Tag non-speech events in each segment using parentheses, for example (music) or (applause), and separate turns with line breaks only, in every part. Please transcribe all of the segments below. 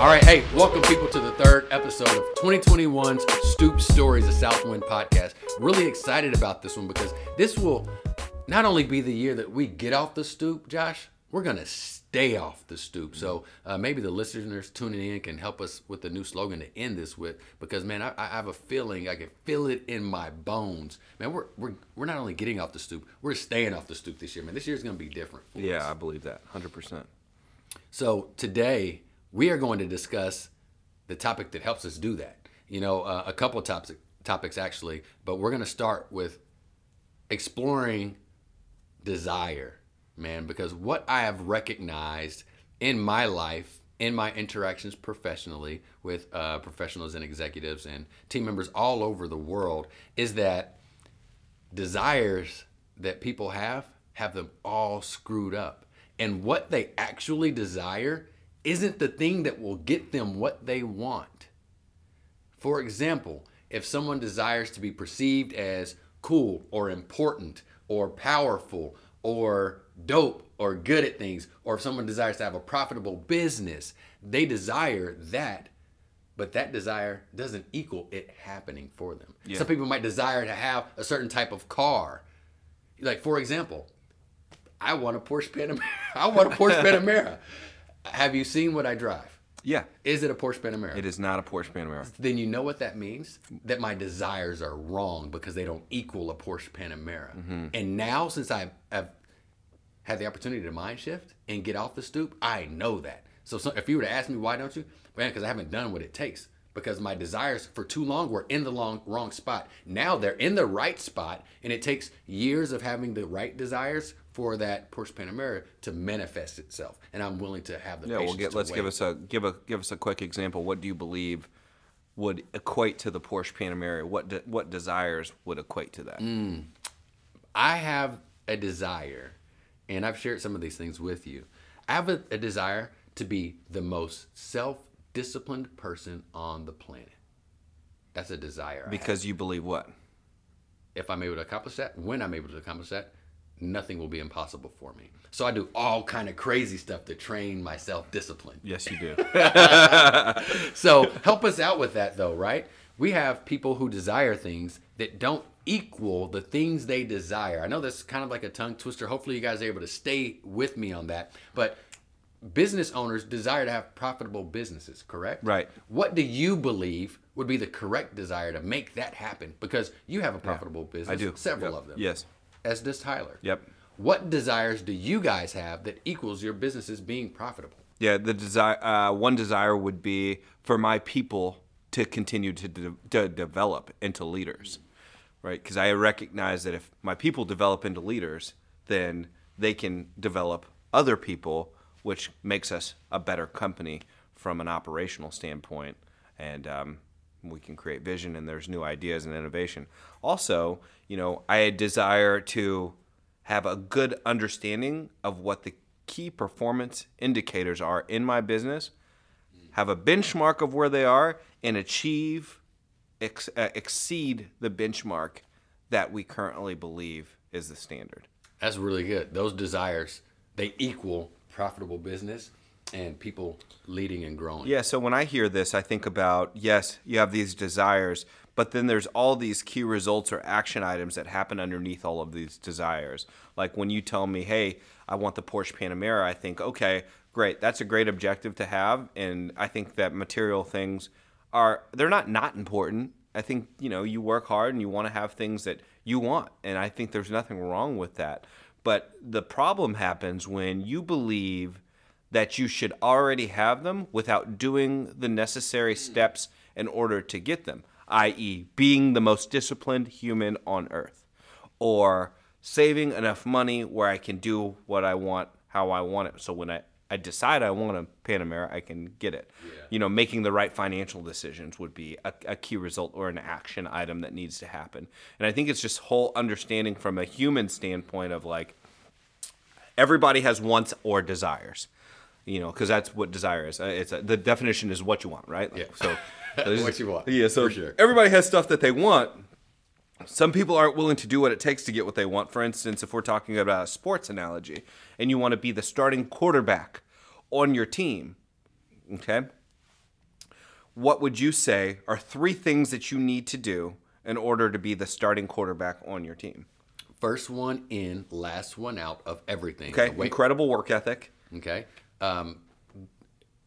All right, hey, welcome people to the third episode of 2021's Stoop Stories, a Southwind podcast. Really excited about this one because this will not only be the year that we get off the stoop, Josh, we're going to stay off the stoop. So uh, maybe the listeners tuning in can help us with the new slogan to end this with because, man, I, I have a feeling, I can feel it in my bones. Man, we're, we're, we're not only getting off the stoop, we're staying off the stoop this year, man. This year's going to be different. for us.
Yeah, I believe that 100%.
So today we are going to discuss the topic that helps us do that. You know, uh, a couple topics topics actually, but we're going to start with exploring desire, man, because what I have recognized in my life, in my interactions professionally with uh, professionals and executives and team members all over the world, is that desires that people have have them all screwed up. And what they actually desire isn't the thing that will get them what they want. For example, if someone desires to be perceived as cool or important or powerful or dope or good at things, or if someone desires to have a profitable business, they desire that, but that desire doesn't equal it happening for them.
Yeah.
Some people might desire to have a certain type of car. Like, for example, I want a Porsche Panamera. (laughs) I want a Porsche (laughs) Panamera. Have you seen what I drive?
Yeah,
Is it a Porsche Panamera?
it is not a Porsche Panamera.
Then you know what that means? That my desires are wrong because they don't equal a Porsche Panamera.
Mm-hmm.
And now, since I've, I've had the opportunity to mind shift and get off the stoop, I know that. So, so if you were to ask me why don't you, man, because I haven't done what it takes. Because my desires for too long were in the long, wrong spot. Now they're in the right spot, and it takes years of having the right desires for that Porsche Panamera to manifest itself. And I'm willing to have the
Yeah, well, get, let's give us a give a give us a quick example. What do you believe would equate to the Porsche Panamera? What de, what desires would equate to that?
Mm. I have a desire, and I've shared some of these things with you. I have a, a desire to be the most self disciplined person on the planet. That's a desire.
Because you believe what?
If I'm able to accomplish that, when I'm able to accomplish that, nothing will be impossible for me. So I do all kind of crazy stuff to train my self discipline.
Yes, you do. (laughs)
So help us out with that though, right? We have people who desire things that don't equal the things they desire. I know that's kind of like a tongue twister. Hopefully you guys are able to stay with me on that. But business owners desire to have profitable businesses, correct?
Right.
What do you believe would be the correct desire to make that happen? Because you have a profitable business.
I do.
Several
Yep.
of them.
Yes.
As does Tyler.
Yep.
What desires do you guys have that equals your businesses being profitable?
Yeah, the desire. Uh, one desire would be for my people to continue to, de- to develop into leaders, right? Because I recognize that if my people develop into leaders, then they can develop other people, which makes us a better company from an operational standpoint, and um, we can create vision and there's new ideas and innovation. Also, you know, I desire to have a good understanding of what the key performance indicators are in my business, have a benchmark of where they are, and achieve, ex- uh, exceed the benchmark that we currently believe is the standard.
That's really good. Those desires, they equal profitable business and people leading and growing.
Yeah, so when I hear this, I think about yes, you have these desires, but then there's all these key results or action items that happen underneath all of these desires. Like when you tell me, hey, I want the Porsche Panamera, I think, okay, great, that's a great objective to have. And I think that material things are, they're not not important. I think, you know, you work hard and you want to have things that you want. And I think there's nothing wrong with that. But the problem happens when you believe that you should already have them without doing the necessary steps in order to get them, i.e., being the most disciplined human on earth, or saving enough money where I can do what I want, how I want it. So when I, I decide I want a Panamera, I can get it. You know, making the right financial decisions would be a, a key result or an action item that needs to happen. And I think it's just whole understanding from a human standpoint of like, everybody has wants or desires you know because that's what desire is Uh, it's a, the definition is what you want right Like,
Yeah.
so (laughs) there's-
What you want,
yeah so
sure.
everybody has stuff that they want some people aren't willing to do what it takes to get what they want for instance if we're talking about a sports analogy and you want to be the starting quarterback on your team okay what would you say are three things that you need to do in order to be the starting quarterback on your team?
First one in, last one out of everything.
Okay,
Wait,
incredible work ethic.
Okay. Um,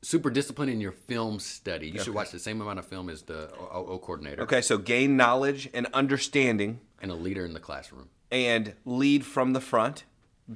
super disciplined in your film study. You should watch the same amount of film as the O, coordinator
Okay, so gain knowledge and understanding
and a leader in the classroom.
and lead from the front,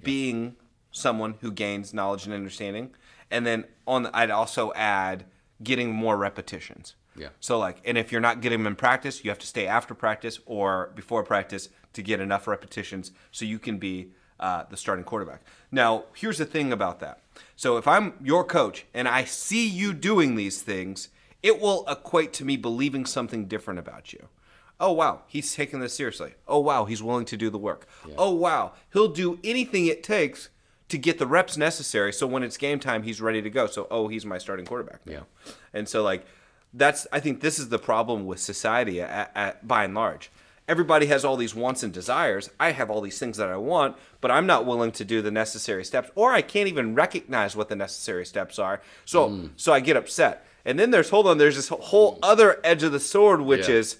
being someone who gains knowledge and understanding. And then on, I'd also add getting more repetitions.
Yeah.
So like, and if you're not getting them in practice, you have to stay after practice or before practice to get enough repetitions so you can be uh, the starting quarterback. Now, here's the thing about that. So if I'm your coach and I see you doing these things, it will equate to me believing something different about you. Oh wow, he's taking this seriously. Oh wow, he's willing to do the work. Oh wow, he'll do anything it takes to get the reps necessary so when it's game time he's ready to go. So oh, he's my starting quarterback now.
Yeah.
And so like that's I think this is the problem with society at, at, by and large. Everybody has all these wants and desires. I have all these things that I want, but I'm not willing to do the necessary steps, or I can't even recognize what the necessary steps are. So, hmm. so I get upset. And then there's hold on, there's this whole hmm. other edge of the sword, which
Yeah.
is,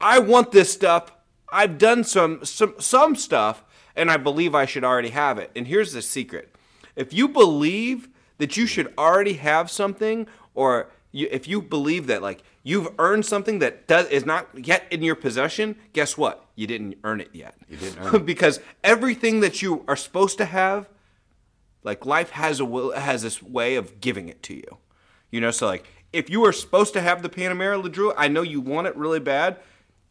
I want this stuff. I've done some some some stuff, and I believe I should already have it. And here's the secret: if you believe that you hmm. should already have something, or you, if you believe that like you've earned something that does is not yet in your possession, guess what? You didn't earn it yet. You
didn't earn (laughs) it.
because everything that you are supposed to have, like life has a will has this way of giving it to you. You know, so like if you were supposed to have the Panamera Ladru, I know you want it really bad.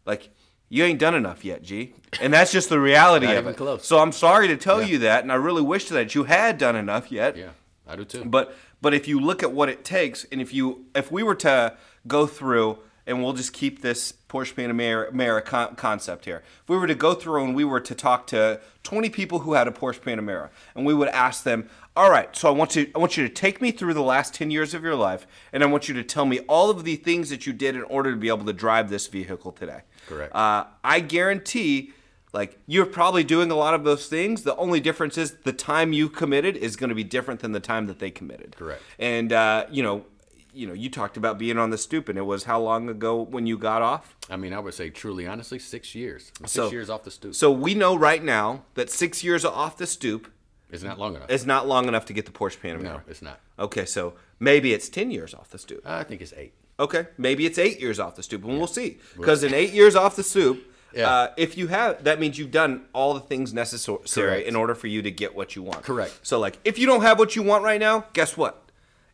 Like you ain't done enough yet, G. And that's just the reality of it.
close.
So I'm sorry to tell you that, and I really wish that you had done enough yet.
Yeah, I do too.
But but if you look at what it takes, and if you if we were to go through, and we'll just keep this Porsche Panamera con- concept here. If we were to go through and we were to talk to 20 people who had a Porsche Panamera, and we would ask them, "All right, so I want to I want you to take me through the last 10 years of your life, and I want you to tell me all of the things that you did in order to be able to drive this vehicle today."
Correct.
Uh, I guarantee, like you're probably doing a lot of those things. The only difference is the time you committed is going to be different than the time that they committed.
Correct.
And uh, you know, you know, you talked about being on the stoop, and it was how long ago when you got off?
I mean, I would say truly, honestly, six years. Six
So-
years off the stoop.
So we know right now that six years off the stoop
it's not long enough.
is not long enough to get the Porsche Panamera.
no, it's not.
Okay, so maybe it's ten years off the stoop.
I think it's eight.
Okay, maybe it's eight years off the stoop, and we'll see. Because in eight years off the stoop,
Yeah.
uh, if you have, that means you've done all the things necessary
Correct.
in order for you to get what you want.
Correct.
So, like, if you don't have what you want right now, guess what?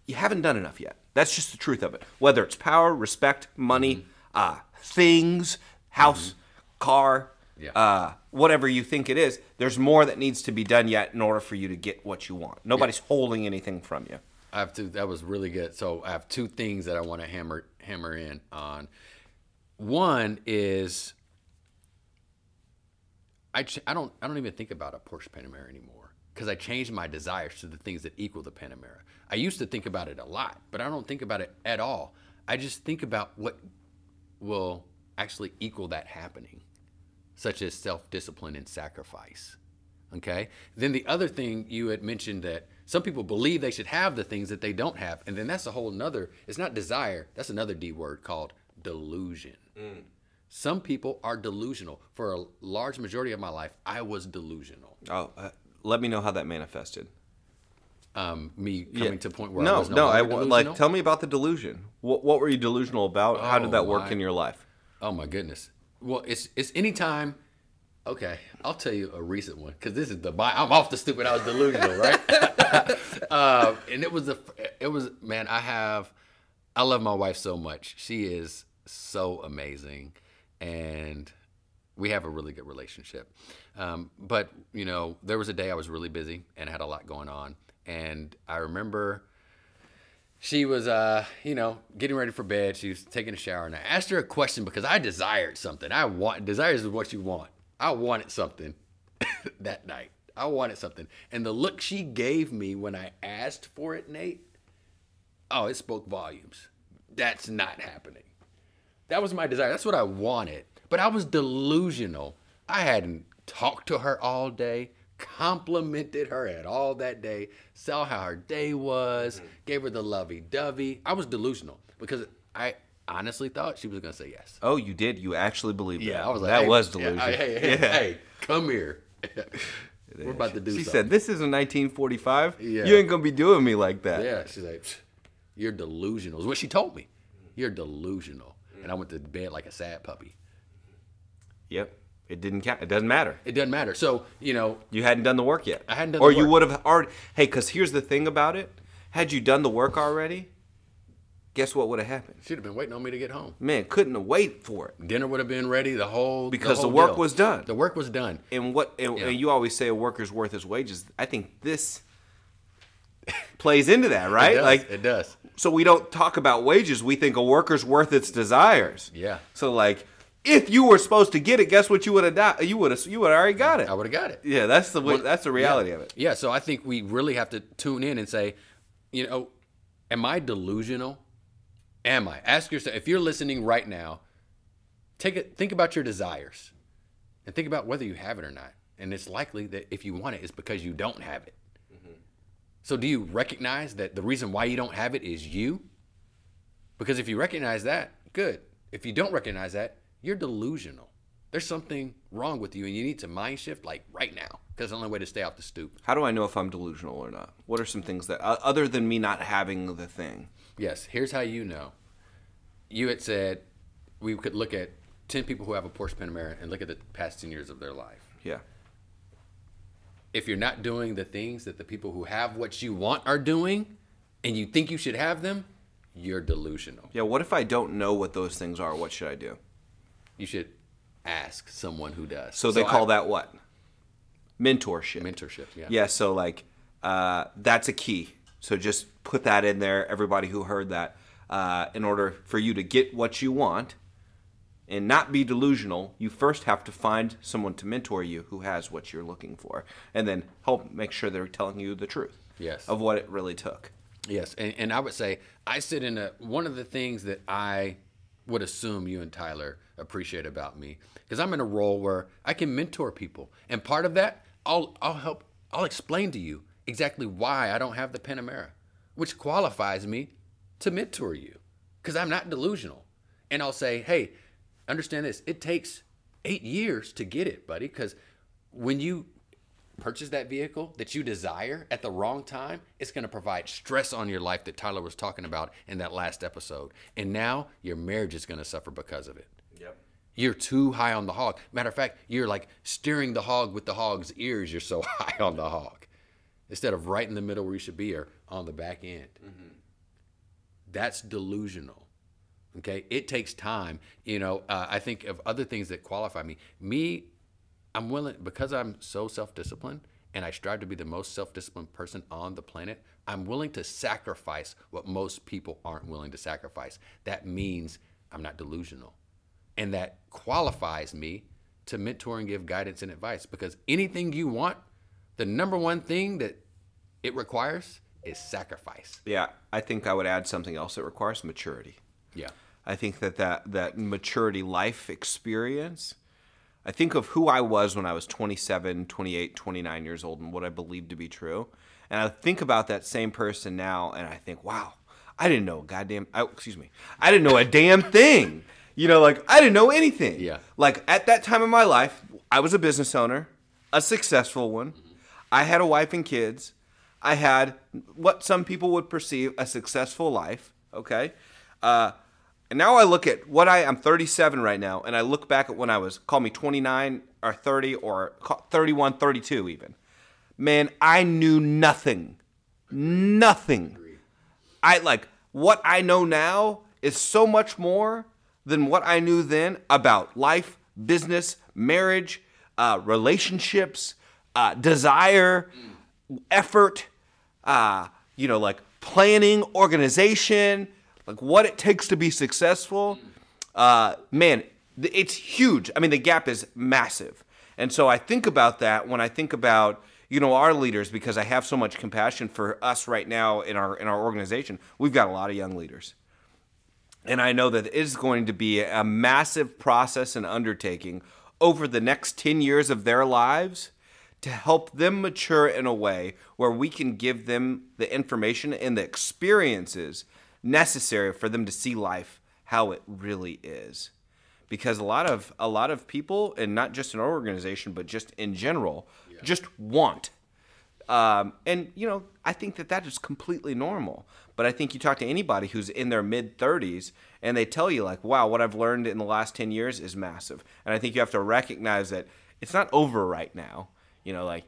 You haven't done enough yet. That's just the truth of it. Whether it's power, respect, money,
Mm-hmm.
uh, things, house, car,
Yeah.
uh, whatever you think it is, there's more that needs to be done yet in order for you to get what you want. Nobody's holding anything from you.
I have two. That was really good. So I have two things that I want to hammer hammer in on. One is I ch- I don't I don't even think about a Porsche Panamera anymore because I changed my desires to the things that equal the Panamera. I used to think about it a lot, but I don't think about it at all. I just think about what will actually equal that happening, such as self discipline and sacrifice. Okay. Then the other thing you had mentioned that some people believe they should have the things that they don't have. And then that's a whole nother, it's not desire, that's another D word called delusion. Mm. Some people are delusional. For a large majority of my life, I was delusional.
Oh, uh, let me know how that manifested.
Um, me coming to a point where
no,
I was no,
no, I
delusional.
like tell me about the delusion. What, what were you delusional about? How did
Oh,
that work
my-
in your life?
Oh my goodness. Well, it's it's anytime. Okay, I'll tell you a recent one because this is the I'm off the stupid. I was delusional, (laughs) right? uh, and it was the it was man. I have I love my wife so much. She is so amazing, and we have a really good relationship. Um, but you know, there was a day I was really busy and had a lot going on, and I remember she was uh you know getting ready for bed. She was taking a shower. And i asked her a question because i desired something. I want desires is what you want. I wanted something (laughs) that night. I wanted something. And the look she gave me when i asked for it nate oh it spoke volumes. That's not happening that was my desire that's what i wanted but i was delusional i hadn't talked to her all day complimented her at all that day saw how her day was mm-hmm. gave her the lovey-dovey i was delusional because I honestly thought she was gonna say yes.
Oh, you did. You actually believed that.
Yeah, I was like,
that
hey,
was
yeah, hey, hey, hey, hey, come here. (laughs) We're about to do
She
something.
said, "This isn't 1945.
Yeah.
You ain't gonna be doing me like that."
Yeah, she's like, you're delusional. Is what she told me. You're delusional. And I went to bed like a sad puppy.
Yep. It didn't count. It doesn't matter.
It doesn't matter. So, you know,
You hadn't done the work yet.
I hadn't done the work.
or you would have already. Hey, because here's the thing about it. Had you done the work already, guess what would have happened?
she'd have been waiting on me to get home.
Man, couldn't have waited for it.
Dinner would have been ready. The whole
Because
whole
the work
deal.
was done.
The work was done.
And what? And,
Yeah.
and you always say a worker's worth his wages. I think this (laughs) plays into that, right?
It does.
Like,
it does.
So we don't talk about wages. We think a worker's worth its desires.
Yeah.
So like, if you were supposed to get it, guess what you would have done? You would have. You would already got it.
I would have got it.
Yeah, that's the way, that's the reality
yeah.
of it.
Yeah, so I think we really have to tune in and say, you know, am I delusional? Am I? Ask yourself if you're listening right now, take it think about your desires and think about whether you have it or not. And it's likely that if you want it, it's because you don't have it. So do you recognize that the reason why you don't have it is you? Because if you recognize that, good. If you don't recognize that, you're delusional. There's something wrong with you and you need to mind shift like right now. Because the only way to stay off the stoop.
How do I know if I'm delusional or not? What are some things that, uh, other than me not having the thing?
Yes, here's how you know. You had said we could look at 10 people who have a Porsche Panamera and look at the past 10 years of their life.
Yeah.
If you're not doing the things that the people who have what you want are doing and you think you should have them, you're delusional.
Yeah. What if I don't know what those things are? What should I do?
You should ask someone who does.
So they call
I-
that what? Mentorship.
mentorship. Yeah.
Yeah, so like uh, that's a key. So just put that in there, everybody who heard that, uh, in order for you to get what you want and not be delusional, you first have to find someone to mentor you who has what you're looking for, and then help make sure they're telling you the truth
Yes.
of what it really took.
Yes, and, and I would say I sit in a one of the things that I would assume you and Tyler appreciate about me because I'm in a role where I can mentor people, and part of that I'll I'll help I'll explain to you exactly why I don't have the Panamera, which qualifies me to mentor you because I'm not delusional, and I'll say, hey, understand this: it takes eight years to get it, buddy, because when you purchase that vehicle that you desire at the wrong time, it's going to provide stress on your life that Tyler was talking about in that last episode. And now your marriage is going to suffer because of it.
Yep.
You're too high on the hog. Matter of fact, you're like steering the hog with the hog's ears. You're so (laughs) high on the hog instead of right in the middle where you should be or on the back end. Mm-hmm. That's delusional. Okay. It takes time. You know, uh, I think of other things that qualify me. Me, I'm willing, because I'm so self disciplined and I strive to be the most self disciplined person on the planet, I'm willing to sacrifice what most people aren't willing to sacrifice. That means I'm not delusional. And that qualifies me to mentor and give guidance and advice because anything you want, the number one thing that it requires is sacrifice.
Yeah, I think I would add something else that requires maturity.
Yeah.
I think that that, that maturity life experience, I think of who I was when I was 27, 28, 29 years old and what I believed to be true. And I think about that same person now and I think, wow, I didn't know a goddamn, oh, excuse me, I didn't know a damn thing. You know, like I didn't know anything.
Yeah.
Like at that time in my life, I was a business owner, a successful one. I had a wife and kids. I had what some people would perceive a successful life. Okay. Uh, and now I look at what I I'm 37 right now, and I look back at when I was call me 29 or 30 or 31, 32 even. Man, I knew nothing, nothing. I like what I know now is so much more than what I knew then about life, business, marriage, uh, relationships, uh, desire, effort, uh, you know, like planning, organization, like what it takes to be successful. Uh, man, it's huge. I mean, the gap is massive. And so I think about that when I think about you know our leaders because I have so much compassion for us right now in our in our organization. We've got a lot of young leaders. And I know that it is going to be a massive process and undertaking over the next 10 years of their lives to help them mature in a way where we can give them the information and the experiences necessary for them to see life how it really is. Because a lot of a lot of people and not just in our organization but just in general just want. Um, and you know i think that that is completely normal. But i think you talk to anybody who's in their mid 30s and they tell you like wow what i've learned in the last 10 years is massive. And i think you have to recognize that it's not over right now. You know like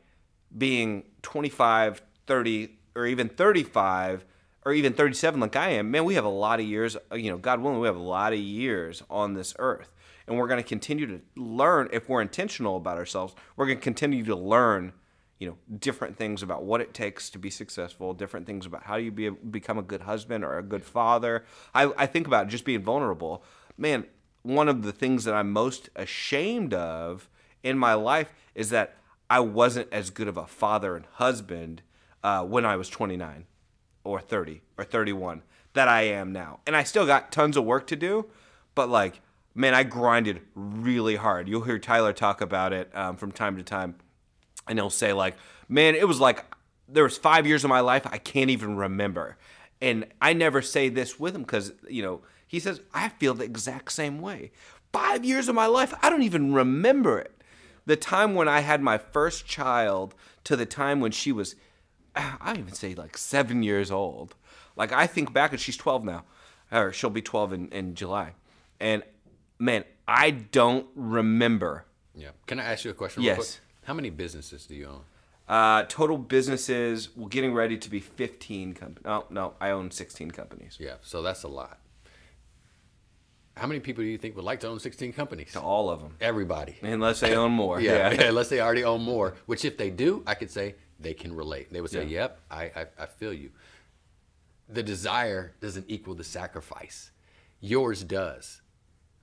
being 25 30 or even 35 or even 37 like I am, man, we have a lot of years, uh, you know, God willing, we have a lot of years on this earth. And we're going to continue to learn if we're intentional about ourselves. We're going to continue to learn, you know, different things about what it takes to be successful, different things about how you be become a good husband or a good father. I, I think about just being vulnerable. Man, one of the things that I'm most ashamed of in my life is that I wasn't as good of a father and husband uh, when I was 29 or 30 or 31 that I am now. And I still got tons of work to do, but like, man, I grinded really hard. You'll hear Tyler talk about it um, from time to time, and he'll say like, man, it was like there was five years of my life I can't even remember. And I never say this with him because you know he says I feel the exact same way. Five years of my life, I don't even remember it. The time when I had my first child to the time when she was (sighs) I even say like seven years old. Like I think back and she's 12 now, or she'll be 12 in, in July. And man, I don't remember.
Yeah. Can I ask you a question?
Yes.
Real quick? How many businesses do you own?
Uh, total businesses, we're getting ready to be 15 companies. No, no, I own 16 companies.
Yeah. So that's a lot. How many people do you think would like to own 16 companies?
To all of them.
Everybody.
Unless they (laughs) own more.
Yeah, (laughs) unless they already own more. Which, if they do, I could say they can relate. They would say,
Yeah.
"Yep, I, I, I feel you." The desire doesn't equal the sacrifice. Yours does.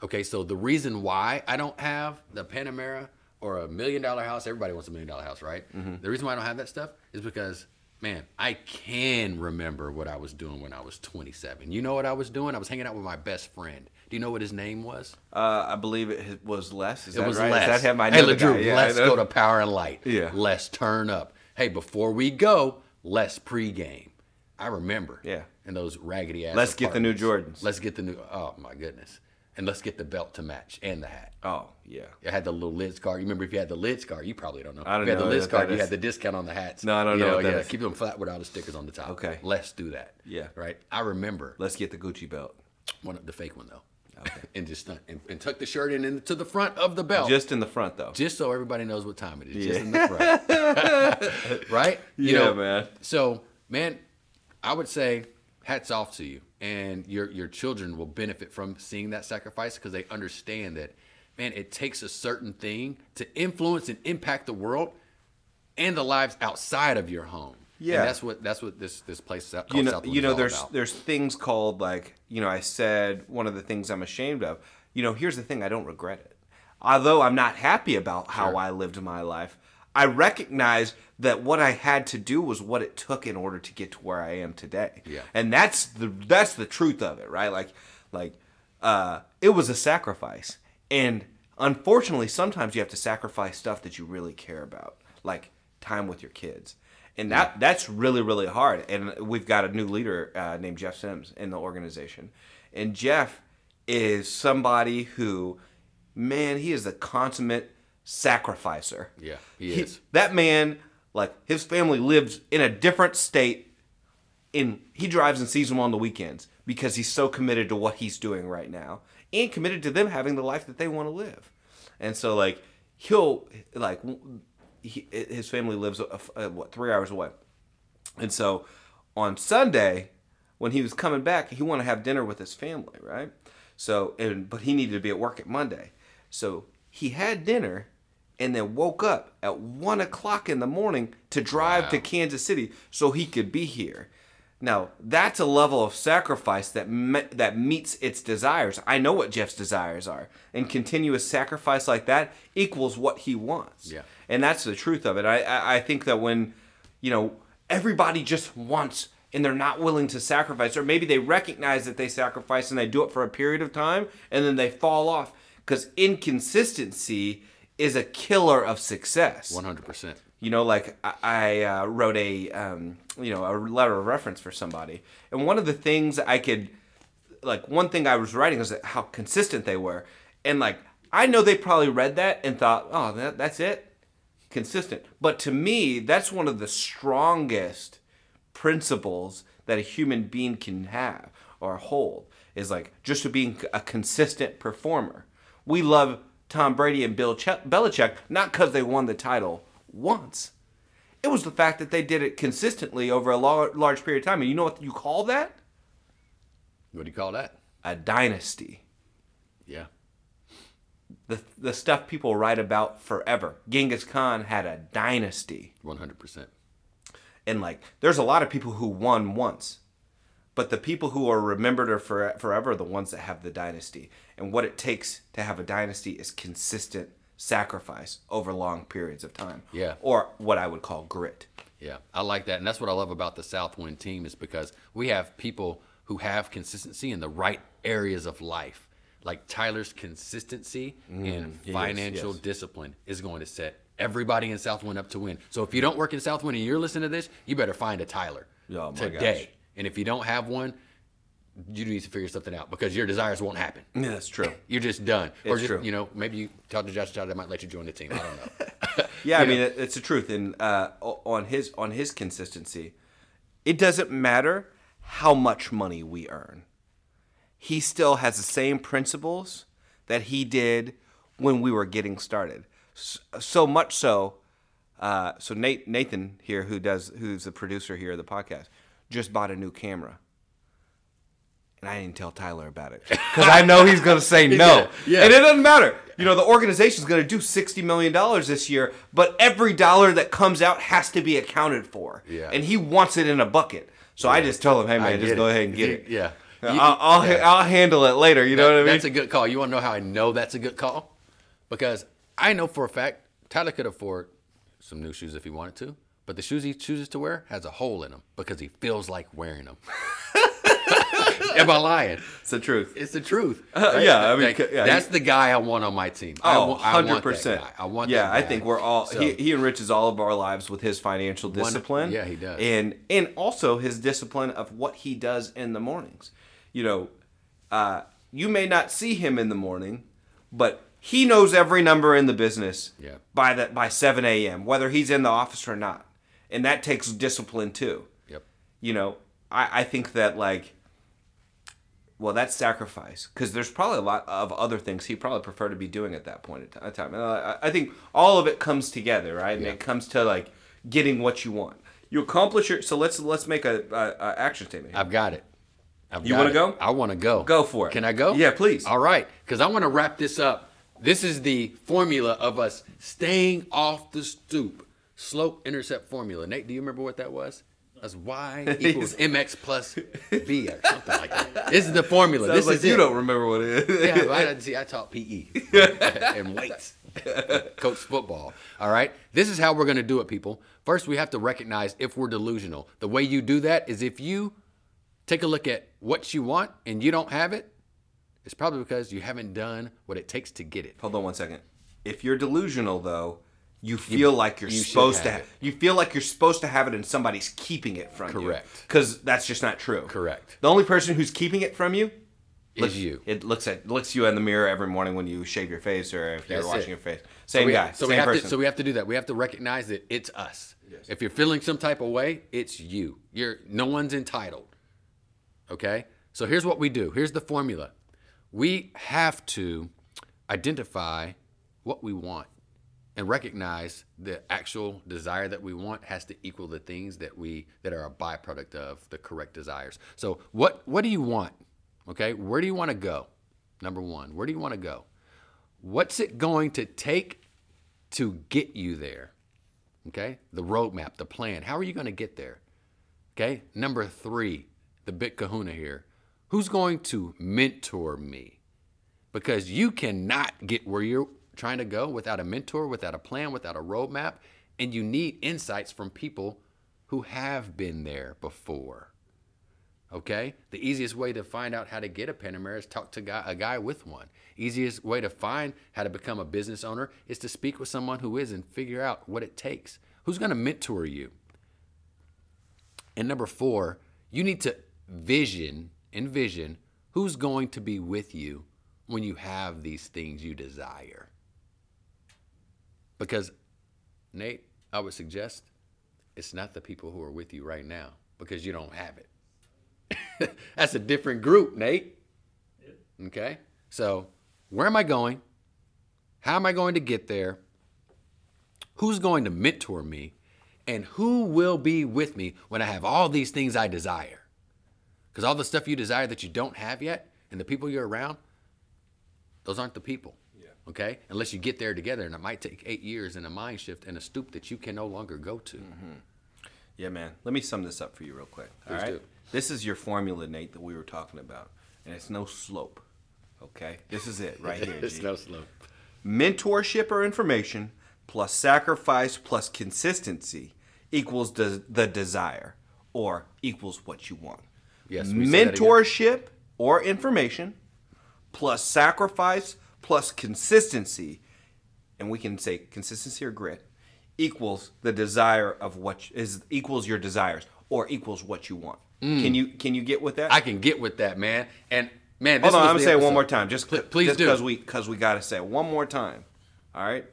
Okay, so the reason why I don't have the Panamera or a million dollar house, everybody wants a million dollar house, right? The reason why I don't have that stuff is because, man, I can remember what I was doing when I was 27. You know what I was doing? I was hanging out with my best friend. Do you know what his name was?
Uh, I believe it was less. Is
It
that
was
right?
less.
Is that him? I
hey,
know the
LeDrew.
Yeah,
let's go to Power and Light.
Yeah.
Let's turn up. Hey, before we go, let's pregame. I remember.
Yeah.
And those raggedy ass.
Let's get the new. Jordans.
Let's get the new. Oh my goodness. And let's get the belt to match and the hat.
Oh, yeah.
I had the little lids card. You remember if you had the lids card, you probably don't know.
I don't
if you had
know
the lids card, you had the discount on the hats.
No, I don't
You
know that
yeah,
is.
keep them flat without the stickers on the top.
Okay.
Let's do that.
Yeah.
Right. I remember
Let's get the Gucci belt.
one of the fake one though. (laughs) and just and, and tuck the shirt in into the front of the belt
Just in the front, though.
just so everybody knows what time it is, just
Yeah.
in the front, (laughs) right? You
Yeah, man.
So, man, I would say hats off to you, and your your children will benefit from seeing that sacrifice because they understand that, man, it takes a certain thing to influence and impact the world and the lives outside of your home.
Yeah.
and that's what that's what this this place is called
you know,
Southwind
you know, there's
about.
there's things called like you know, I said one of the things I'm ashamed of. You know, here's the thing: I don't regret it. Although I'm not happy about how
Sure.
I lived my life, I recognize that what I had to do was what it took in order to get to where I am today.
Yeah.
and that's the that's the truth of it, right? Like, like uh, it was a sacrifice, and unfortunately, sometimes you have to sacrifice stuff that you really care about, like time with your kids and that that's really really hard. And we've got a new leader uh, named jeff sims in the organization. And jeff is somebody who man he is a consummate sacrificer.
Yeah, he is.
that man like his family lives in a different state and he drives and sees them on the weekends because he's so committed to what he's doing right now and committed to them having the life that they want to live. And so like he'll like he, his family lives uh, uh, what three hours away. And so on sunday when he was coming back he wanted to have dinner with his family right? So and but he needed to be at work at monday. So he had dinner and then woke up at one o'clock in the morning to drive to Kansas City so he could be here. Now that's a level of sacrifice that me- that meets its desires. I know what Jeff's desires are, and continuous sacrifice like that equals what he wants.
Yeah.
and that's the truth of it. I I, I think that when you know everybody just wants and they're not willing to sacrifice, or maybe they recognize that they sacrifice and they do it for a period of time and then they fall off because inconsistency is a killer of success.
One hundred percent.
You know, like I, I uh, wrote a um, you know a letter of reference for somebody, and one of the things I could like one thing I was writing was how consistent they were, and like I know they probably read that and thought, oh, that, that's it, consistent. But to me, that's one of the strongest principles that a human being can have or hold is like just to being a consistent performer. We love Tom Brady and Bill Ch- Belichick not because they won the title once. It was the fact that they did it consistently over a lar- large period of time. And you know what you call that?
What do you call that?
A dynasty.
Yeah.
The, the stuff people write about forever. Genghis Khan had a dynasty.
100%.
And like, there's a lot of people who won once. But the people who are remembered or for, forever are the ones that have the dynasty. And what it takes to have a dynasty is consistent sacrifice over long periods of time.
Yeah.
Or what I would call grit.
Yeah, I like that, and that's what I love about the Southwind team is because we have people who have consistency in the right areas of life. Like Tyler's consistency mm, in
yes,
financial
yes.
discipline is going to set everybody in Southwind up to win. So if you don't work in Southwind and you're listening to this, you better find a Tyler
Oh, my
today.
gosh.
And if you don't have one, you need to figure something out because your desires won't happen.
Yeah, that's true. (laughs)
You're just done. or
It's
just,
true.
you know, maybe you talk to Josh Child, that might let you join the team. I don't know. (laughs)
Yeah, I (laughs)
You
mean
know?
it's the truth, and uh, on his on his consistency, it doesn't matter how much money we earn. He still has the same principles that he did when we were getting started. So, so much so, uh, so Nate Nathan here, who does who's the producer here of the podcast, just bought a new camera. And I didn't tell Tyler about it because I know he's going to say (laughs) no.
gonna- yeah.
And it doesn't matter. You know, the organization's going to do $60 million this year, but every dollar that comes out has to be accounted for.
Yeah.
And he wants it in a bucket. So I just tell him, hey, man, just go
it.
ahead and get it.
Yeah.
I'll, I'll,
yeah.
I'll handle it later. You know what I mean?
That's a good call. You want to know how I know that's a good call? Because I know for a fact Tyler could afford some new shoes if he wanted to, but the shoes he chooses to wear has a hole in them because he feels like wearing them. (laughs) (laughs) Am I lying?
it's the truth.
It's the truth. (laughs)
yeah, I mean,
Like,
yeah,
that's
he-
the guy I want on my team. I
Oh,
wa- I want that
100%.
guy. I want.
Yeah,
that
I think we're all
So-
he, he enriches all of our lives with his financial discipline.
yeah, he does.
And and also his discipline of what he does in the mornings. You know, uh, you may not see him in the morning, but he knows every number in the business
Yeah.
by the by 7 a.m. whether he's in the office or not. And that takes discipline too.
Yep.
You know, I, I think that like well, that's sacrifice because there's probably a lot of other things he probably prefer to be doing at that point in time. And I, I think all of it comes together, right? And it comes to like getting what you want. You accomplish your. So let's let's make a, a, a action statement. Here.
I've got it. I've
You wanna go?
I want to go.
Go for it.
Can I go?
Yeah, please.
All right, because I want to wrap this up. This is the formula of us staying off the stoop. Slope intercept formula. Nate, do you remember what that was? That's y (laughs) equals mx plus (laughs) b or something like that. This is the formula.
Sounds
this
like
is
you
it.
don't remember what it is.
Yeah, right. (laughs) See, I taught PE and weights, coach football. All right. This is how we're going to do it, people. First, we have to recognize if we're delusional. The way you do that is if you take a look at what you want and you don't have it, it's probably because you haven't done what it takes to get it.
Hold on one second. If you're delusional though, you feel like you're
you
supposed to.
have
Ha-
it.
you feel like you're supposed to have it, and somebody's keeping it from you.
Correct.
Because that's just not true.
Correct.
The only person who's keeping it from you
Is
looks-
you.
It looks at looks you in the mirror every morning when you shave your face or if you're washing
it.
your face.
So
Same
we,
guy.
So
same
we have
person.
to. So we have to do that. We have to recognize that it's us. Yes. If you're feeling some type of way, it's you. You're no one's entitled. Okay. So here's what we do. Here's the formula. We have to identify what we want and recognize the actual desire that we want has to equal the things that we that are a byproduct of the correct desires. So what what do you want? Okay? Where do you want to go? Number 1. Where do you want to go? What's it going to take to get you there? Okay? The roadmap, the plan. How are you going to get there? Okay? Number three, the big kahuna here. Who's going to mentor me? Because you cannot get where you're trying to go without a mentor, without a plan, without a roadmap. And you need insights from people who have been there before. Okay? The easiest way to find out how to get a Panamera is talk to guy, a guy with one. Easiest way to find how to become a business owner is to speak with someone who is and figure out what it takes. Who's going to mentor you? And number four, you need to vision, envision Who's going to be with you when you have these things you desire? Because, Nate, I would suggest it's not the people who are with you right now because you don't have it. (laughs) That's a different group, Nate. Okay? So, where am I going? How am I going to get there? Who's going to mentor me? And who will be with me when I have all these things I desire? Because all the stuff you desire that you don't have yet and the people you're around, those aren't the people. Okay? Unless you get there together, and it might take eight years and a mind shift and a stoop that you can no longer go to. Mm-hmm.
Yeah, man. Let me sum this up for you real quick. All
Please
right.
do.
This is your formula, Nate, that we were talking about, and it's no slope. Okay. This is it right here. (laughs)
it's
G.
no slope.
Mentorship or information plus sacrifice plus consistency equals the, the desire or equals what you want.
Yes, will you say that again?
Mentorship or information plus sacrifice plus consistency, and we can say consistency or grit equals the desire of what is equals your desires or equals what you want. Can you can you get with that?
Mm. I can get with that, man. And man, this
Hold on, I'm gonna say it one more time, just
Pl- please
just
do.
because we because we gotta say it one more time. All right,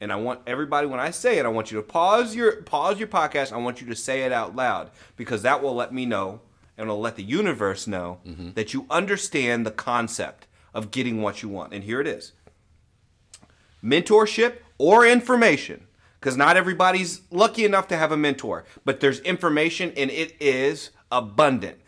and I want everybody when I say it, I want you to pause your pause your podcast. I want you to say it out loud because that will let me know and it'll let the universe know
Mm-hmm.
that you understand the concept of getting what you want. And here it is: mentorship or information. Because not everybody's lucky enough to have a mentor, but there's information and it is abundant,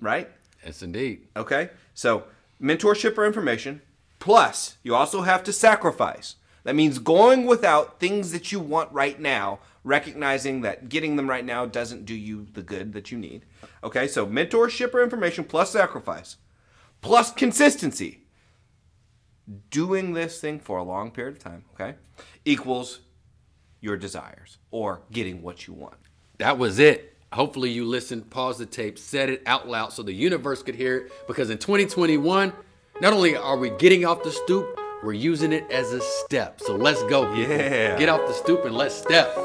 right?
Yes, indeed.
Okay? So, mentorship or information. Plus, you also have to sacrifice. That means going without things that you want right now, recognizing that getting them right now doesn't do you the good that you need. Okay? So, mentorship or information plus sacrifice. Plus consistency. Doing this thing for a long period of time, okay? Equals your desires or getting what you want.
That was it. Hopefully, you listened, paused the tape, said it out loud so the universe could hear it. Because in 2021, not only are we getting off the stoop, we're using it as a step. So let's go. people.
Yeah.
Get off the stoop and let's step.